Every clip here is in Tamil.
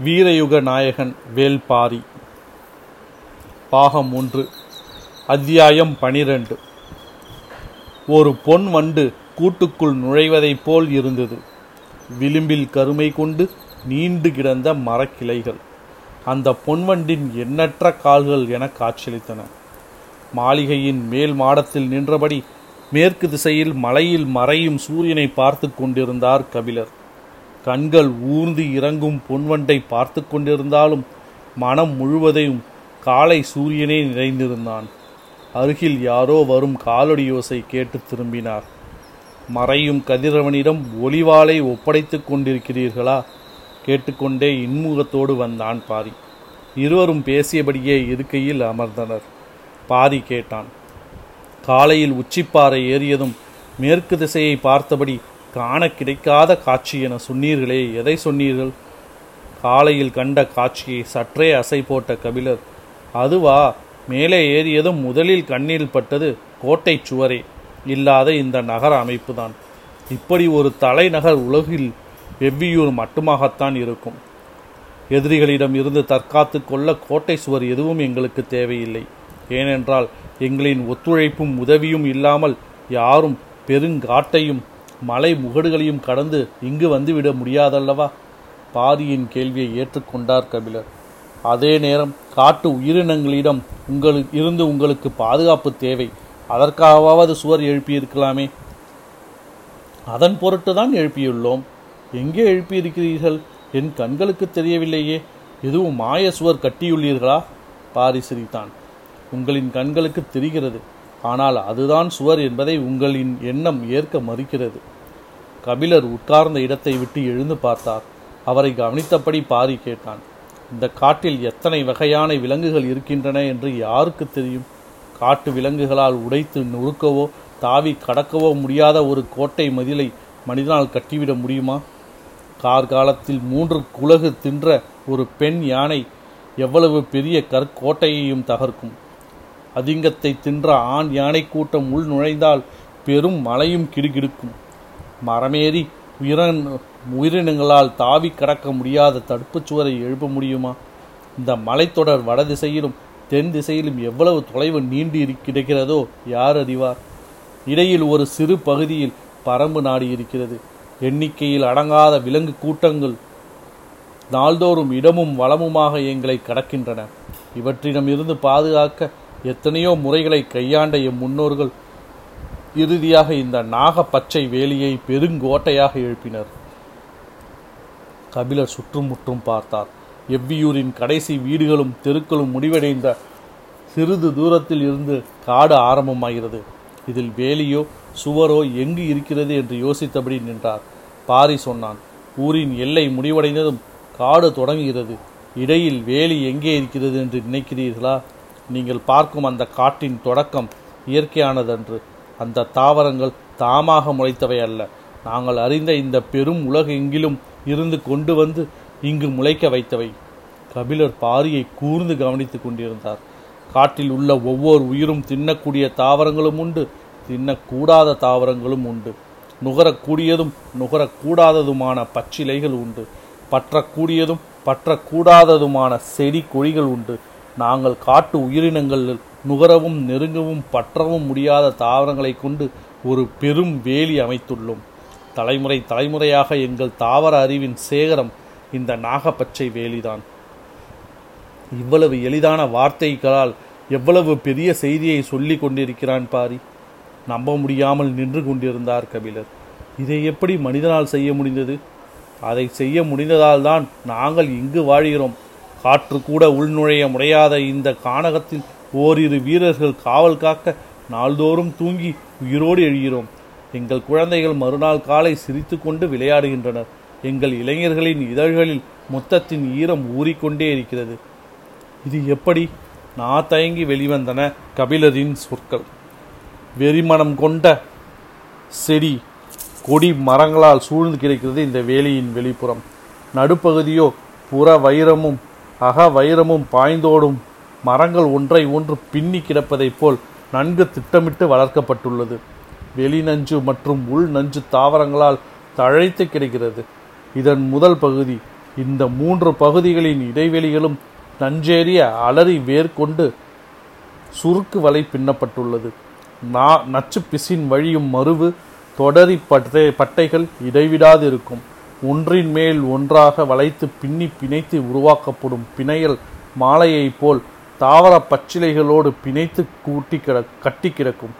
வீரயுக நாயகன் வேல்பாரி. பாகம் ஒன்று அத்தியாயம் பனிரெண்டு. ஒரு பொன் வண்டு கூட்டுக்குள் நுழைவதைப் போல் இருந்தது. விளிம்பில் கருமை கொண்டு நீண்டு கிடந்த மரக்கிளைகள். அந்த பொன்வண்டின் எண்ணற்ற கால்கள் என காட்சியளித்தன. மாளிகையின் மேல் மாடத்தில் நின்றபடி மேற்கு திசையில் மலையில் மறையும் சூரியனை பார்த்து கொண்டிருந்தார் கபிலர். கண்கள் ஊர்ந்து இறங்கும் பொன்வண்டை பார்த்து கொண்டிருந்தாலும் மனம் முழுவதையும் காலை சூரியனே நிறைந்திருந்தான் அருகில் யாரோ வரும் காலடி யோசை கேட்டு திரும்பினார். மறையும் கதிரவனிடம் ஒளிவாளை ஒப்படைத்துக் கொண்டிருக்கிறீர்களா? கேட்டுக்கொண்டே இன்முகத்தோடு வந்தான் பாரி இருவரும் பேசியபடியே இருக்கையில் அமர்ந்தனர். பாரி கேட்டான் காலையில் உச்சிப்பாறை ஏறியதும் மேற்கு திசையை பார்த்தபடி காண கிடைக்காத காட்சி என சொன்னீர்களே. எதை சொன்னீர்கள்? காலையில் கண்ட காட்சியை சற்றே அசை போட்ட கபிலர் அதுவா? மேலே ஏறியதும் முதலில் கண்ணில் பட்டது கோட்டை சுவரே. இல்லாத இந்த நகர அமைப்புதான். இப்படி ஒரு தலைநகர் உலகில் எவ்வியூர் மட்டுமாகத்தான் இருக்கும். எதிரிகளிடம் இருந்து தற்காத்து கொள்ள கோட்டை சுவர் எதுவும் எங்களுக்கு தேவையில்லை. ஏனென்றால் எங்களின் ஒத்துழைப்பும் உதவியும் இல்லாமல் யாரும் பெருங்காட்டையும் மலை முகடுகளையும் கடந்து இங்கு வந்துவிட முடியாதல்லவா? பாரியின் கேள்வியை ஏற்றுக்கொண்டார் கபிலர். அதே நேரம் காட்டு உயிரினங்களிடம் உங்களுக்கு இருந்து உங்களுக்கு பாதுகாப்பு தேவை. அதற்காகவாவது சுவர் எழுப்பியிருக்கலாமே. அதன் பொருட்டு தான் எழுப்பியுள்ளோம். எங்கே எழுப்பியிருக்கிறீர்கள்? என் கண்களுக்கு தெரியவில்லையே. எதுவும் மாய சுவர் கட்டியுள்ளீர்களா? பாரி சிரித்தான் உங்களின் கண்களுக்கு தெரிகிறது. ஆனால் அதுதான் சுவர் என்பதை உங்களின் எண்ணம் ஏற்க மறுக்கிறது. கபிலர் உட்கார்ந்த இடத்தை விட்டு எழுந்து பார்த்தார். அவரை கவனித்தபடி பாரி கேட்டான் இந்த காட்டில் எத்தனை வகையான விலங்குகள் இருக்கின்றன என்று யாருக்கு தெரியும்? காட்டு விலங்குகளால் உடைத்து நொறுக்கவோ தாவி கடக்கவோ முடியாத ஒரு கோட்டை மதிலை மனிதனால் கட்டிவிட முடியுமா? கார்காலத்தில் மூன்று குலகு தின்ற ஒரு பெண் யானை எவ்வளவு பெரிய கற்கோட்டையையும் தகர்க்கும்? அதிங்கத்தை தின்ற ஆண் யானை கூட்டம் உள் நுழைந்தால் பெரும் மலையும் கிடுகிடுக்கும். மரமேறி உயிரன் உயிரினங்களால் தாவி கடக்க முடியாத தடுப்புச் சுவரை எழுப்ப முடியுமா? இந்த மலைத்தொடர் வடதிசையிலும் தென் திசையிலும் எவ்வளவு தொலைவு நீண்டு கிடக்கிறதோ? யார் அறிவார்? இடையில் ஒரு சிறு பகுதியில் பரம்பு நாடு இருக்கிறது. எண்ணிக்கையில் அடங்காத விலங்கு கூட்டங்கள் நாள்தோறும் இடமும் வளமுமாக எங்களை கடக்கின்றன. இவற்றிடமிருந்து பாதுகாக்க எத்தனையோ முறைகளை கையாண்ட எம் முன்னோர்கள் இறுதியாக இந்த நாக பச்சை வேலியை பெருங்கோட்டையாக எழுப்பினர். கபிலர் சுற்றுமுற்றும் பார்த்தார். எவ்வியூரின் கடைசி வீடுகளும் தெருக்களும் முடிவடைந்த சிறிது தூரத்தில் இருந்து காடு ஆரம்பமாகிறது. இதில் வேலியோ சுவரோ எங்கு இருக்கிறது என்று யோசித்தபடி நின்றார். பாரி சொன்னான் ஊரின் எல்லை முடிவடைந்ததும் காடு தொடங்குகிறது. இடையில் வேலி எங்கே இருக்கிறது என்று நினைக்கிறீர்களா? நீங்கள் பார்க்கும் அந்த காட்டின் தொடக்கம் இயற்கையானதன்று. அந்த தாவரங்கள் தாமாக முளைத்தவை அல்ல. நாங்கள் அறிந்த இந்த பெரும் உலகெங்கிலும் இருந்து கொண்டு வந்து இங்கு முளைக்க வைத்தவை. கபிலர் பாரியை கூர்ந்து கவனித்துக் கொண்டிருந்தார். காட்டில் உள்ள ஒவ்வொரு உயிரும் தின்னக்கூடிய தாவரங்களும் உண்டு தின்னக்கூடாத தாவரங்களும் உண்டு. நுகரக்கூடியதும் நுகரக்கூடாததுமான பச்சிலைகள் உண்டு. பற்றக்கூடியதும் பற்றக்கூடாததுமான செடி கொடிகள் உண்டு. நாங்கள் காட்டு உயிரினங்களில் நுகரவும் நெருங்கவும் பற்றவும் முடியாத தாவரங்களை கொண்டு ஒரு பெரும் வேலி அமைத்துள்ளோம். தலைமுறை தலைமுறையாக எங்கள் தாவர அறிவின் சேகரம் இந்த நாகப்பச்சை வேலிதான். இவ்வளவு எளிதான வார்த்தைகளால் எவ்வளவு பெரிய செய்தியை சொல்லி கொண்டிருக்கிறான் பாரி. நம்ப முடியாமல் நின்று கொண்டிருந்தார் கபிலர். இதை எப்படி மனிதனால் செய்ய முடிந்தது? அதை செய்ய முடிந்ததால் தான் நாங்கள் இங்கு வாழ்கிறோம். காற்று கூட உள்நுழைய முடியாத இந்த கானகத்தில் ஓரிரு வீரர்கள் காவல் காக்க நாள்தோறும் தூங்கி உயிரோடு எழுகிறோம். எங்கள் குழந்தைகள் மறுநாள் காலை சிரித்துக்கொண்டு விளையாடுகின்றனர். எங்கள் இளைஞர்களின் இதழ்களில் மொத்தத்தின் ஈரம் ஊறிக்கொண்டே இருக்கிறது. இது எப்படி? நான் தயங்கி வெளிவந்தன கபிலரின் சொற்கள். வெறிமணம் கொண்ட செடி கொடி மரங்களால் சூழ்ந்து கிடைக்கிறது இந்த வேலியின் வெளிப்புறம். நடுப்பகுதியோ புற வைரமும் அக வைரமும் பாய்ந்தோடும் மரங்கள் ஒன்றை ஒன்று பின்னி கிடப்பதைப் போல் நன்கு திட்டமிட்டு வளர்க்கப்பட்டுள்ளது. வெளிநஞ்சு மற்றும் உள் நஞ்சு தாவரங்களால் தழைத்து கிடக்கிறது. இதன் முதல் பகுதி இந்த மூன்று பகுதிகளின் இடைவெளிகளும் நஞ்சேறிய அலறி வேர் கொண்டு சுருக்கு வலை பின்னப்பட்டுள்ளது. நா நச்சு பிசின் வழியும் மருவு தொடரி பட்டை பட்டைகள் இடைவிடாது இருக்கும் ஒன்றின் மேல் ஒன்றாக வளைத்து பின்னி பிணைத்து உருவாக்கப்படும் பிணையல் மாலையைப் போல் தாவர பச்சிலைகளோடு பிணைத்து கூட்டி கிட கட்டி கிடக்கும்.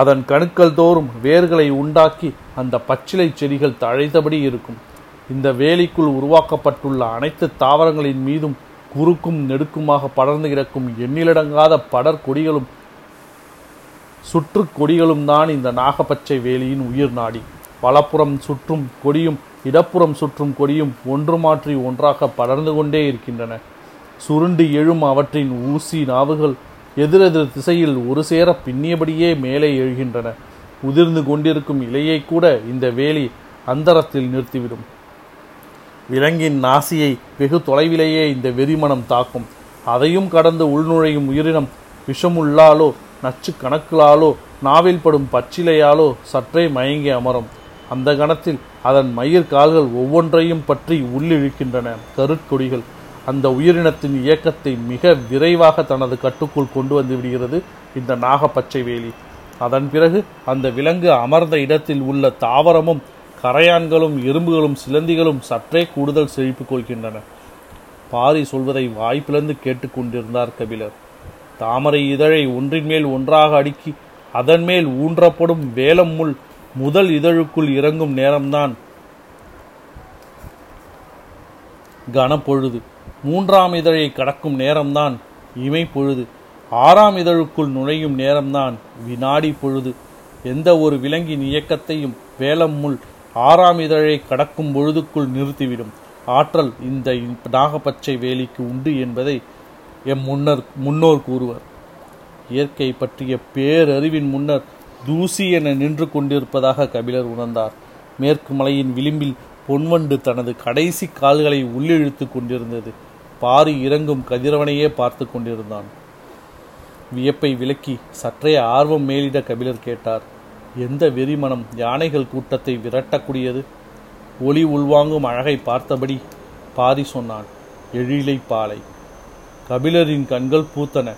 அதன் கணுக்கள் தோறும் வேர்களை உண்டாக்கி அந்த பச்சிலை செடிகள் தழைத்தபடி இருக்கும். இந்த வேலிக்குள் உருவாக்கப்பட்டுள்ள அனைத்து தாவரங்களின் மீதும் குறுக்கும் நெடுக்குமாக படர்ந்து கிடக்கும் எண்ணிலடங்காத படர் கொடிகளும் சுற்று கொடிகளும் தான் இந்த நாகப்பச்சை வேலியின் உயிர் நாடி. வலப்புறம் சுற்றும் கொடியும் இடப்புறம் சுற்றும் கொடியும் ஒன்று மாற்றி ஒன்றாக படர்ந்து கொண்டே இருக்கின்றன. சுருண்டு எழும் அவற்றின் ஊசி நாவுகள் எதிரெதிர் திசையில் ஒரு சேர பின்னியபடியே மேலே எழுகின்றன. உதிர்ந்து கொண்டிருக்கும் இலையை கூட இந்த வேலி அந்தரத்தில் நிறுத்திவிடும். விலங்கின் நாசியை வெகு தொலைவிலேயே இந்த வெறிமணம் தாக்கும். அதையும் கடந்து உள்நுழையும் உயிரினம் விஷமுள்ளாலோ நச்சு கணக்குளாலோ நாவில் படும் பச்சிலையாலோ சற்றே மயங்கி அமரும். அந்த கணத்தில் அதன் மயிர் கால்கள் ஒவ்வொன்றையும் பற்றி உள்ளிழுக்கின்றன. கருட்கொடிகள் அந்த உயிரினத்தின் இயக்கத்தை மிக விரைவாக தனது கட்டுக்குள் கொண்டு வந்து விடுகிறது இந்த நாகப்பச்சை வேலி அதன் பிறகு அந்த விலங்கு அமர்ந்த இடத்தில் உள்ள தாவரமும் கரையான்களும் எறும்புகளும் சிலந்திகளும் சற்றே கூடுதல் செழிப்பு கொள்கின்றன. பாரி சொல்வதை வாய்ப்பிழந்து கேட்டுக்கொண்டிருந்தார் கபிலர். தாமரை இதழை ஒன்றின் மேல் ஒன்றாக அடுக்கி அதன் மேல் ஊன்றப்படும் வேலம் முள் முதல் இதழுக்குள் இறங்கும் நேரம்தான் கனப்பொழுது. மூன்றாம் இதழை கடக்கும் நேரம்தான் இமை பொழுது. ஆறாம் இதழுக்குள் நுழையும் நேரம்தான் வினாடி பொழுது. எந்த ஒரு விலங்கின் இயக்கத்தையும் வேலம் முள் ஆறாம் இதழை கடக்கும் பொழுதுக்குள் நிறுத்திவிடும். ஆற்றல் இந்த நாகப்பச்சை வேலிக்கு உண்டு என்பதை எம் முன்னர் முன்னோர் கூறுவர். இயற்கை பற்றிய பேரறிவின் முன்னர் தூசி என நின்று கொண்டிருப்பதாக கபிலர் உணர்ந்தார். மேற்கு மலையின் விளிம்பில் பொன்வண்டு தனது கடைசி கால்களை உள்ளிழுத்து கொண்டிருந்தது. பாரி இறங்கும் கதிரவனையே பார்த்து கொண்டிருந்தான். வியப்பை விலக்கி சற்றே ஆர்வம் மேலிட கபிலர் கேட்டார் எந்த வெறிமனம்? யானைகள் கூட்டத்தை விரட்டக்கூடியது? ஒளி உள்வாங்கும் அழகை பார்த்தபடி பாரி சொன்னான் எழிலை பாலை. கபிலரின் கண்கள் பூத்தன.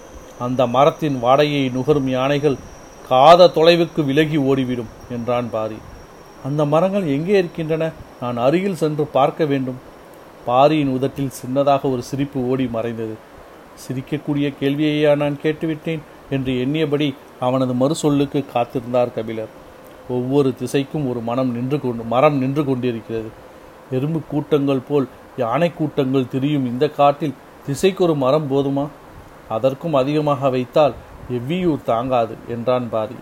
அந்த மரத்தின் வாடையை நுகரும் யானைகள் காத தொலைவுக்கு விலகி ஓடிவிடும் என்றான் பாரி. அந்த மரங்கள் எங்கே இருக்கின்றன? நான் அருகில் சென்று பார்க்க வேண்டும். பாரியின் உதட்டில் சின்னதாக ஒரு சிரிப்பு ஓடி மறைந்தது. சிரிக்கக்கூடிய கேள்வியையா நான் கேட்டுவிட்டேன் என்று எண்ணியபடி அவனது மறுசொல்லுக்கு காத்திருந்தார் கபிலர். ஒவ்வொரு திசைக்கும் ஒரு மனம் நின்று கொண்டு மரம் நின்று கொண்டிருக்கிறது. எறும்பு கூட்டங்கள் போல் யானை கூட்டங்கள் திரியும் இந்த காட்டில் திசைக்கு ஒரு மரம் போதுமா? அதற்கும் அதிகமாக வைத்தால் எவ்வியூர் தாங்காது என்றான் பாரி.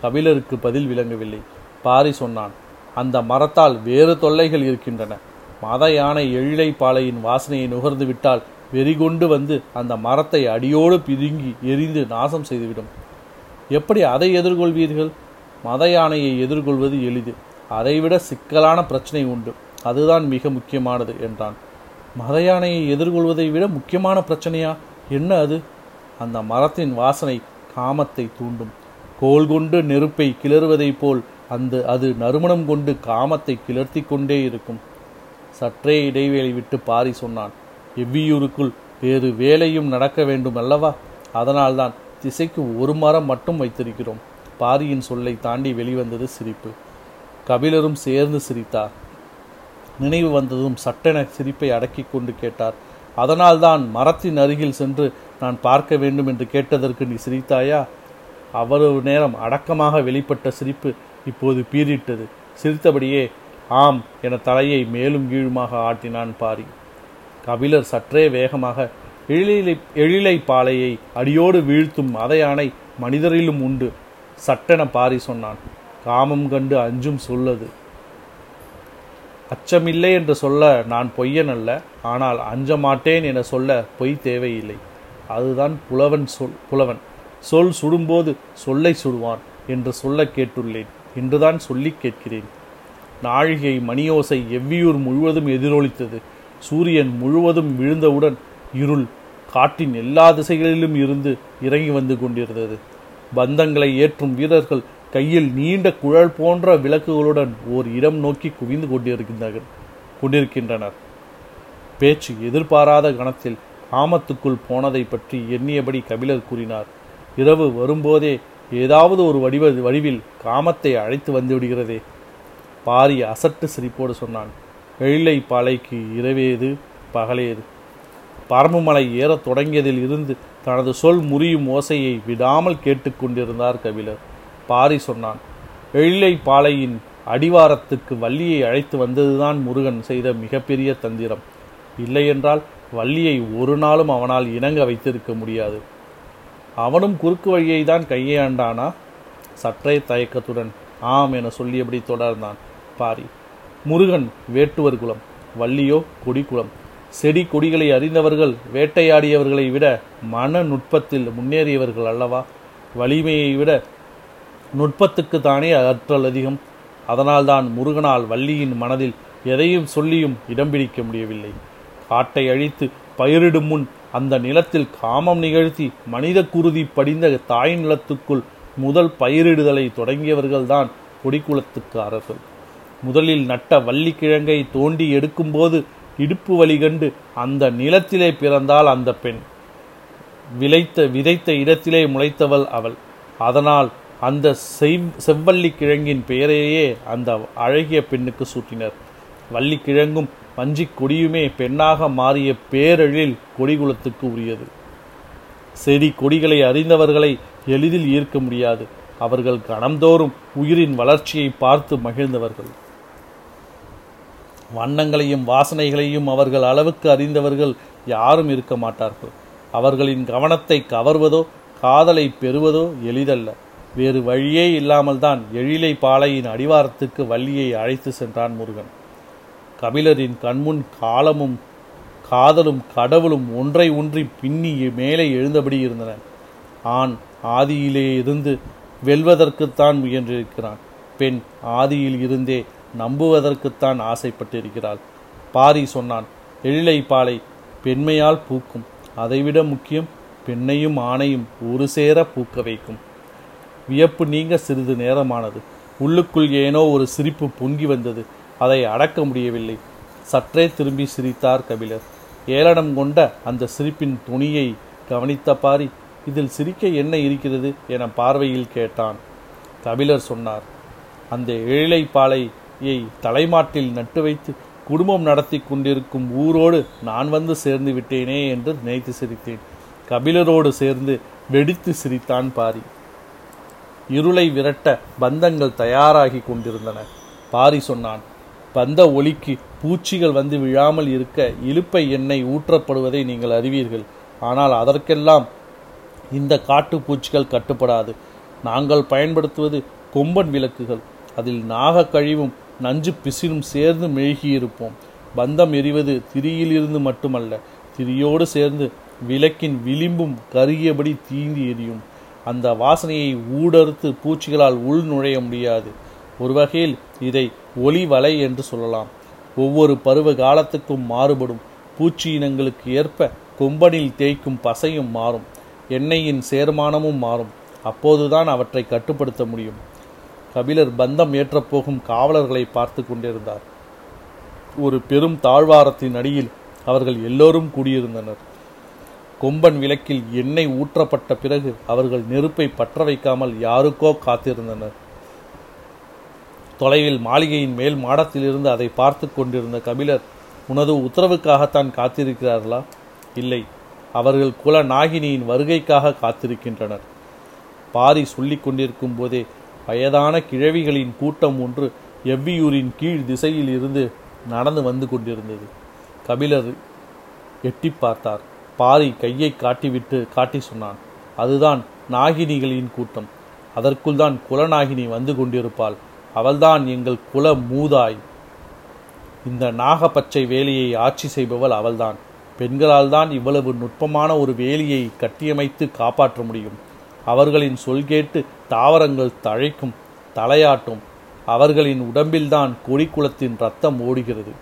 கபிலருக்கு பதில் விளங்கவில்லை. பாரி சொன்னான் அந்த மரத்தால் வேறு தொல்லைகள் இருக்கின்றன. மத யானை எழிலை பாலையின் வாசனையை நுகர்ந்து விட்டால் வெறிகொண்டு வந்து அந்த மரத்தை அடியோடு பிதுங்கி எரிந்து நாசம் செய்துவிடும். எப்படி அதை எதிர்கொள்வீர்கள்? மத யானையை எதிர்கொள்வது எளிது. அதைவிட சிக்கலான பிரச்சனை உண்டு. அதுதான் மிக முக்கியமானது என்றான். மத யானையை எதிர்கொள்வதை விட முக்கியமான பிரச்சனையா? என்ன அது? அந்த மரத்தின் வாசனை காமத்தை தூண்டும். கோல் கொண்டு நெருப்பை கிளறுவதைப் போல் அந்த அது நறுமணம் கொண்டு காமத்தை கிளர்த்தி கொண்டே இருக்கும். சற்றே இடைவேளை விட்டு பாரி சொன்னான் எவ்வியூருக்குள் வேறு வேலையும் நடக்க வேண்டும் அல்லவா? அதனால்தான் திசைக்கு ஒரு மரம் மட்டும் வைத்திருக்கிறோம். பாரியின் சொல்லை தாண்டி வெளிவந்தது சிரிப்பு. கபிலரும் சேர்ந்து சிரித்தார். நினைவு வந்ததும் சட்டென சிரிப்பை அடக்கி கொண்டு கேட்டார் அதனால்தான் மரத்தின் அருகில் சென்று நான் பார்க்க வேண்டும் என்று கேட்டதற்கு நீ சிரித்தாயா? அவ்வளவு நேரம் அடக்கமாக வெளிப்பட்ட சிரிப்பு இப்போது பீறிட்டது. சிரித்தபடியே ஆம் என தலையை மேலும் கீழுமாக ஆட்டினான் பாரி. கபிலர் சற்றே வேகமாக எழிலை எழிலை பாலையை அடியோடு வீழ்த்தும் மத யானை மனிதரிலும் உண்டு சட்டென பாரி சொன்னான். காமம் கண்டு அஞ்சும் சொல்லது. அச்சமில்லை என்று சொல்ல நான் பொய்யன் அல்ல ஆனால் அஞ்ச மாட்டேன் என சொல்ல பொய் தேவையில்லை. அதுதான் புலவன் சொல் புலவன். சொல் சுடும்போது சொல்லை சுடுவான் என்று சொல்ல கேட்டுள்ளேன். என்றுதான் சொல்லி கேட்கிறேன். நாழிகை மணியோசை எவ்வியூர் முழுவதும் எதிரொலித்தது. சூரியன் முழுவதும் விழுந்தவுடன் இருள் காட்டின் எல்லா திசைகளிலும் இருந்து இறங்கி வந்து கொண்டிருந்தது. பந்தங்களை ஏற்றும் வீரர்கள் கையில் நீண்ட குழல் போன்ற விளக்குகளுடன் ஓர் இடம் நோக்கி குவிந்து கொண்டிருக்கின்றனர் கொண்டிருக்கின்றனர். பேச்சு எதிர்பாராத கணத்தில் காமத்துக்குள் போனதை பற்றி எண்ணியபடி கபிலர் கூறினார் இரவு வரும்போதே ஏதாவது ஒரு வடிவ வடிவில் காமத்தை அழைத்து வந்து பாரி அசட்டு சிரிப்போடு சொன்னான். வெள்ளை பாலைக்கு இரவேது பகலேது பரம்புமலை ஏறத் தொடங்கியதில் இருந்து தனது சொல் முறியும் ஓசையை விடாமல் கேட்டுக்கொண்டிருந்தார் கபிலர். பாரி சொன்னான் எழிலை பாலையின் அடிவாரத்துக்கு வள்ளியை அழைத்து வந்ததுதான் முருகன் செய்த மிகப்பெரிய தந்திரம். இல்லையென்றால் வள்ளியை ஒரு நாளும் அவனால் இணங்க வைத்திருக்க முடியாது. அவனும் குறுக்கு வழியை தான் கையாண்டானா சற்றே தயக்கத்துடன். ஆம் என சொல்லியபடி தொடர்ந்தான். பாரி. முருகன் வேட்டுவர் குலம் வள்ளியோ கொடிக்குளம். செடி கொடிகளை அறிந்தவர்கள் வேட்டையாடியவர்களை விட மன நுட்பத்தில் முன்னேறியவர்கள் அல்லவா? வலிமையை விட நுட்பத்துக்கு தானே அற்றல் அதிகம். அதனால்தான் முருகனால் வள்ளியின் மனதில் எதையும் சொல்லியும் இடம் பிடிக்க முடியவில்லை. காட்டை அழித்து பயிரிடும் முன் அந்த நிலத்தில் காமம் நிகழ்த்தி மனித குருதி படிந்த தாய் நிலத்துக்குள் முதல் பயிரிடுதலை தொடங்கியவர்கள்தான் கொடிக்குளத்துக்காரர்கள் முதலில் நட்ட வள்ளிக்கிழங்கை தோண்டி எடுக்கும்போது இடுப்பு வலி கண்டு அந்த நிலத்திலே பிறந்தால் அந்த பெண். விளைத்த விதைத்த இடத்திலே முளைத்தவள் அவள். அதனால் அந்த செவ் செவ்வள்ளி கிழங்கின் பெயரையே அந்த அழகிய பெண்ணுக்கு சூட்டினர். வள்ளிக்கிழங்கும் வஞ்சி கொடியுமே பெண்ணாக மாறிய பேரழில் கொடிகுலத்துக்கு உரியது. செடி கொடிகளை அறிந்தவர்களை எளிதில் ஈர்க்க முடியாது. அவர்கள் கணம்தோறும் உயிரின் வளர்ச்சியை பார்த்து மகிழ்ந்தவர்கள். வண்ணங்களையும் வாசனைகளையும் அவர்கள் அளவுக்கு அறிந்தவர்கள் யாரும் இருக்க மாட்டார்கள். அவர்களின் கவனத்தை கவர்வதோ காதலை பெறுவதோ எளிதல்ல. வேறு வழியே இல்லாமல் தான் எழிலை பாலையின் அடிவாரத்துக்கு வள்ளியை அழைத்து சென்றான் முருகன். கபிலரின் கண்முன் காலமும் காதலும் கடவுளும் ஒன்றை ஒன்றி பின்னி மேலே எழுந்தபடி இருந்தன. ஆண் ஆதியிலே இருந்து வெல்வதற்குத்தான் முயன்றிருக்கிறான். பெண் ஆதியில் இருந்தே நம்புவதற்குத்தான் ஆசைப்பட்டிருக்கிறாள். பாரி சொன்னான் எழிலை பாலை பெண்மையால் பூக்கும். அதைவிட முக்கியம் பெண்ணையும் ஆணையும் ஒரு சேர பூக்க வைக்கும். வியப்பு நீங்க சிறிது நேரமானது. உள்ளுக்குள் ஏனோ ஒரு சிரிப்பு பொங்கி வந்தது. அதை அடக்க முடியவில்லை. சற்றே திரும்பி சிரித்தார் கபிலர். ஏளனம் கொண்ட அந்த சிரிப்பின் துணியை கவனித்த பாரி இதில் சிரிக்க என்ன இருக்கிறது? என பார்வையில் கேட்டான். கபிலர் சொன்னார் அந்த ஏழை யை தலைமாட்டில் நட்டு வைத்து குடும்பம் நடத்தி கொண்டிருக்கும் ஊரோடு நான் வந்து சேர்ந்து விட்டேனே என்று நினைத்து சிரித்தேன். கபிலரோடு சேர்ந்து வெடித்து சிரித்தான் பாரி. இருளை விரட்ட பந்தங்கள் தயாராகி கொண்டிருந்தன. பாரி சொன்னான் பந்த ஒளிக்கு பூச்சிகள் வந்து விழாமல் இருக்க இழுப்பை எண்ணெய் ஊற்றப்படுவதை நீங்கள் அறிவீர்கள். ஆனால் அதற்கெல்லாம் இந்த காட்டு பூச்சிகள் கட்டுப்படாது. நாங்கள் பயன்படுத்துவது கொம்பன் விளக்குகள். அதில் நாக கழிவும் நஞ்சு பிசினும் சேர்ந்து மெழுகியிருப்போம். பந்தம் எரிவது திரியிலிருந்து மட்டுமல்ல திரியோடு சேர்ந்து விளக்கின் விளிம்பும் கருகியபடி தீந்தி எரியும். அந்த வாசனையை ஊடறுத்து பூச்சிகளால் உள் நுழைய முடியாது. ஒரு வகையில் இதை ஒளி வலை என்று சொல்லலாம். ஒவ்வொரு பருவ காலத்துக்கும் மாறுபடும். பூச்சி இனங்களுக்கு ஏற்ப கொம்பனில் தேய்க்கும் பசையும் மாறும். எண்ணெயின் சேர்மானமும் மாறும். அப்போதுதான் அவற்றை கட்டுப்படுத்த முடியும். கபிலர் பந்தம் ஏற்றப்போகும் காவலர்களை பார்த்து கொண்டிருந்தார். ஒரு பெரும் தாழ்வாரத்தின் அடியில் அவர்கள் எல்லோரும் கூடியிருந்தனர். கொம்பன் விளக்கில் எண்ணெய் ஊற்றப்பட்ட பிறகு அவர்கள் நெருப்பை பற்ற வைக்காமல் யாருக்கோ காத்திருந்தனர். தொலைவில் மாளிகையின் மேல் மாடத்திலிருந்து அதை பார்த்து கொண்டிருந்த கபிலர் உனது உத்தரவுக்காகத்தான் காத்திருக்கிறார்களா? இல்லை அவர்கள் குல நாகினியின் வருகைக்காக காத்திருக்கின்றனர். பாரி சொல்லிக் கொண்டிருக்கும் போதே வயதான கிழவிகளின் கூட்டம் ஒன்று எவ்வியூரின் கீழ் திசையில் இருந்து நடந்து வந்து கொண்டிருந்தது. கபிலர் எட்டி பார்த்தார். பாரி கையை காட்டிவிட்டு காட்டி சொன்னான் அதுதான் நாகினிகளின் கூட்டம். அதற்குள் தான் குலநாகினி வந்து கொண்டிருப்பாள். அவள்தான் எங்கள் குல மூதாய். இந்த நாகப்பச்சை வேலியை ஆட்சி செய்பவள் அவள்தான். பெண்களால் தான் இவ்வளவு நுட்பமான ஒரு வேலியை கட்டியமைத்து காப்பாற்ற முடியும். அவர்களின் சொல் கேட்டு தாவரங்கள் தழைக்கும் தலையாட்டும். அவர்களின் உடம்பில்தான் கொடிக்குளத்தின் ரத்தம் ஓடுகிறது.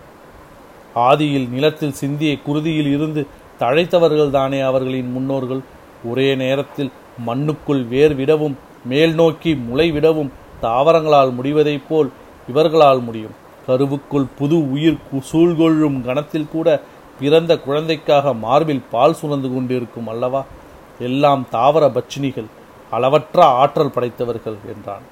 ஆதியில் நிலத்தில் சிந்திய குருதியில் இருந்து தழைத்தவர்கள் தானே அவர்களின் முன்னோர்கள். ஒரே நேரத்தில் மண்ணுக்குள் வேர் விடவும் மேல் நோக்கி முளை விடவும் தாவரங்களால் முடிவதைப் போல் இவர்களால் முடியும். கருவுக்குள் புது உயிர் சூழ்கொள்ளும் கணத்தில் கூட பிறந்த குழந்தைக்காக மார்பில் பால் சுரந்து கொண்டிருக்கும் அல்லவா? எல்லாம் தாவர பட்சினிகள். அளவற்ற ஆற்றல் படைத்தவர்கள் என்றான்.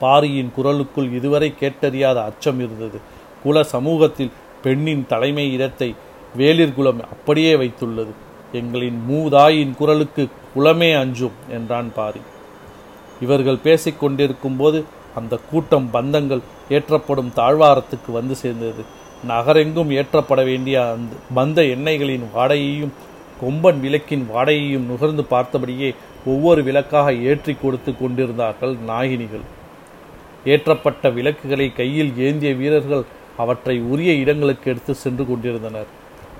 பாரியின் குரலுக்குள் இதுவரை கேட்டறியாத அச்சம் இருந்தது. குல சமூகத்தில் பெண்ணின் தலைமை இடத்தை வேளிர் குலம் அப்படியே வைத்துள்ளது. எங்களின் மூதாயின் குரலுக்கு குலமே அஞ்சும் என்றான் பாரி. இவர்கள் பேசிக் கொண்டிருக்கும் போது அந்த கூட்டம் பந்தங்கள் ஏற்றப்படும் தாழ்வாரத்துக்கு வந்து சேர்ந்தது. நகரெங்கும் ஏற்றப்பட வேண்டிய அந்த பந்த எண்ணெய்களின் வாடையையும் கொம்பன் விளக்கின் வாடையையும் நுகர்ந்து பார்த்தபடியே ஒவ்வொரு விளக்காக ஏற்றி கொடுத்து கொண்டிருந்தார்கள் நாகினிகள். ஏற்றப்பட்ட விளக்குகளை கையில் ஏந்திய வீரர்கள் அவற்றை உரிய இடங்களுக்கு எடுத்து சென்று கொண்டிருந்தனர்.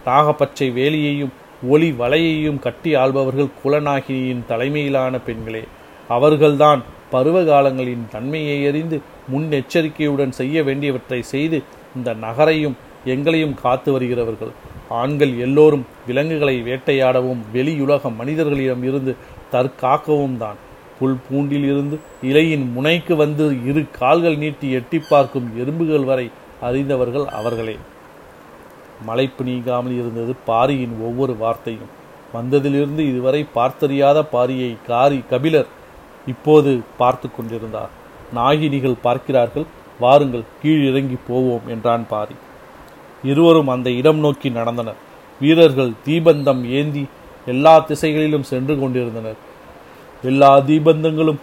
நாகப்பச்சை வேலியையும் ஒளி வலையையும் கட்டி ஆள்பவர்கள் குலநாகினியின் தலைமையிலான பெண்களே அவர்கள்தான் பருவகாலங்களின் தன்மையை அறிந்து முன்னெச்சரிக்கையுடன் செய்ய வேண்டியவற்றை செய்து இந்த நகரையும் எங்களையும் காத்து வருகிறவர்கள். ஆண்கள் எல்லோரும் விலங்குகளை வேட்டையாடவும் வெளியுலக மனிதர்களிடம் இருந்து தற்காக்கவும் தான். புல் பூண்டில் இருந்து இலையின் முனைக்கு வந்து இரு கால்கள் நீட்டி எட்டி பார்க்கும் எறும்புகள் வரை அறிந்தவர்கள் அவர்களே. மலைப்பு நீங்காமல் இருந்தது பாரியின் ஒவ்வொரு வார்த்தையும். வந்ததிலிருந்து இதுவரை பார்த்தறியாத பாரியை காரி கபிலர் இப்போது பார்த்து கொண்டிருந்தார். நாகினிகள் பார்க்கிறார்கள் வாருங்கள் கீழிறங்கி போவோம் என்றான் பாரி. இருவரும் அந்த இடம் நோக்கி நடந்தனர். வீரர்கள் தீபந்தம் ஏந்தி எல்லா திசைகளிலும் சென்று கொண்டிருந்தனர். எல்லா தீபந்தங்களும்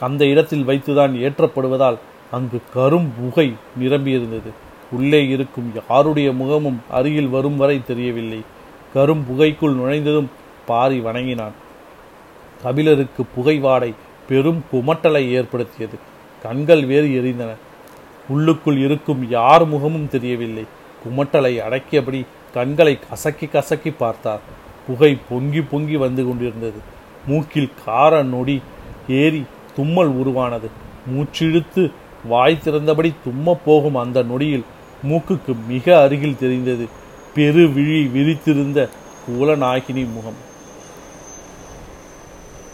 அந்த இடத்தில் வைத்துதான் ஏற்றப்படுவதால் அங்கு கரும் புகை நிரம்பியிருந்தது. உள்ளே இருக்கும் யாருடைய முகமும் அருகில் வரும் வரை தெரியவில்லை. கரும் புகைக்குள் நுழைந்ததும் பாரி வணங்கினான். கபிலருக்கு புகைவாடை பெரும் குமட்டலை ஏற்படுத்தியது. கண்கள் வேறு எரிந்தன. உள்ளுக்குள் இருக்கும் யார் முகமும் தெரியவில்லை. குமட்டலை அடக்கியபடி கண்களை கசக்கி கசக்கி பார்த்தார். புகை பொங்கி பொங்கி வந்து கொண்டிருந்தது. மூக்கில் கார நொடி ஏறி தும்மல் உருவானது. மூச்சிழுத்து வாய் திறந்தபடி தும்ம போகும் அந்த நொடியில் மூக்குக்கு மிக அருகில் தெரிந்தது. பெரு விழி விரித்திருந்த கூலநாயகினி முகம்.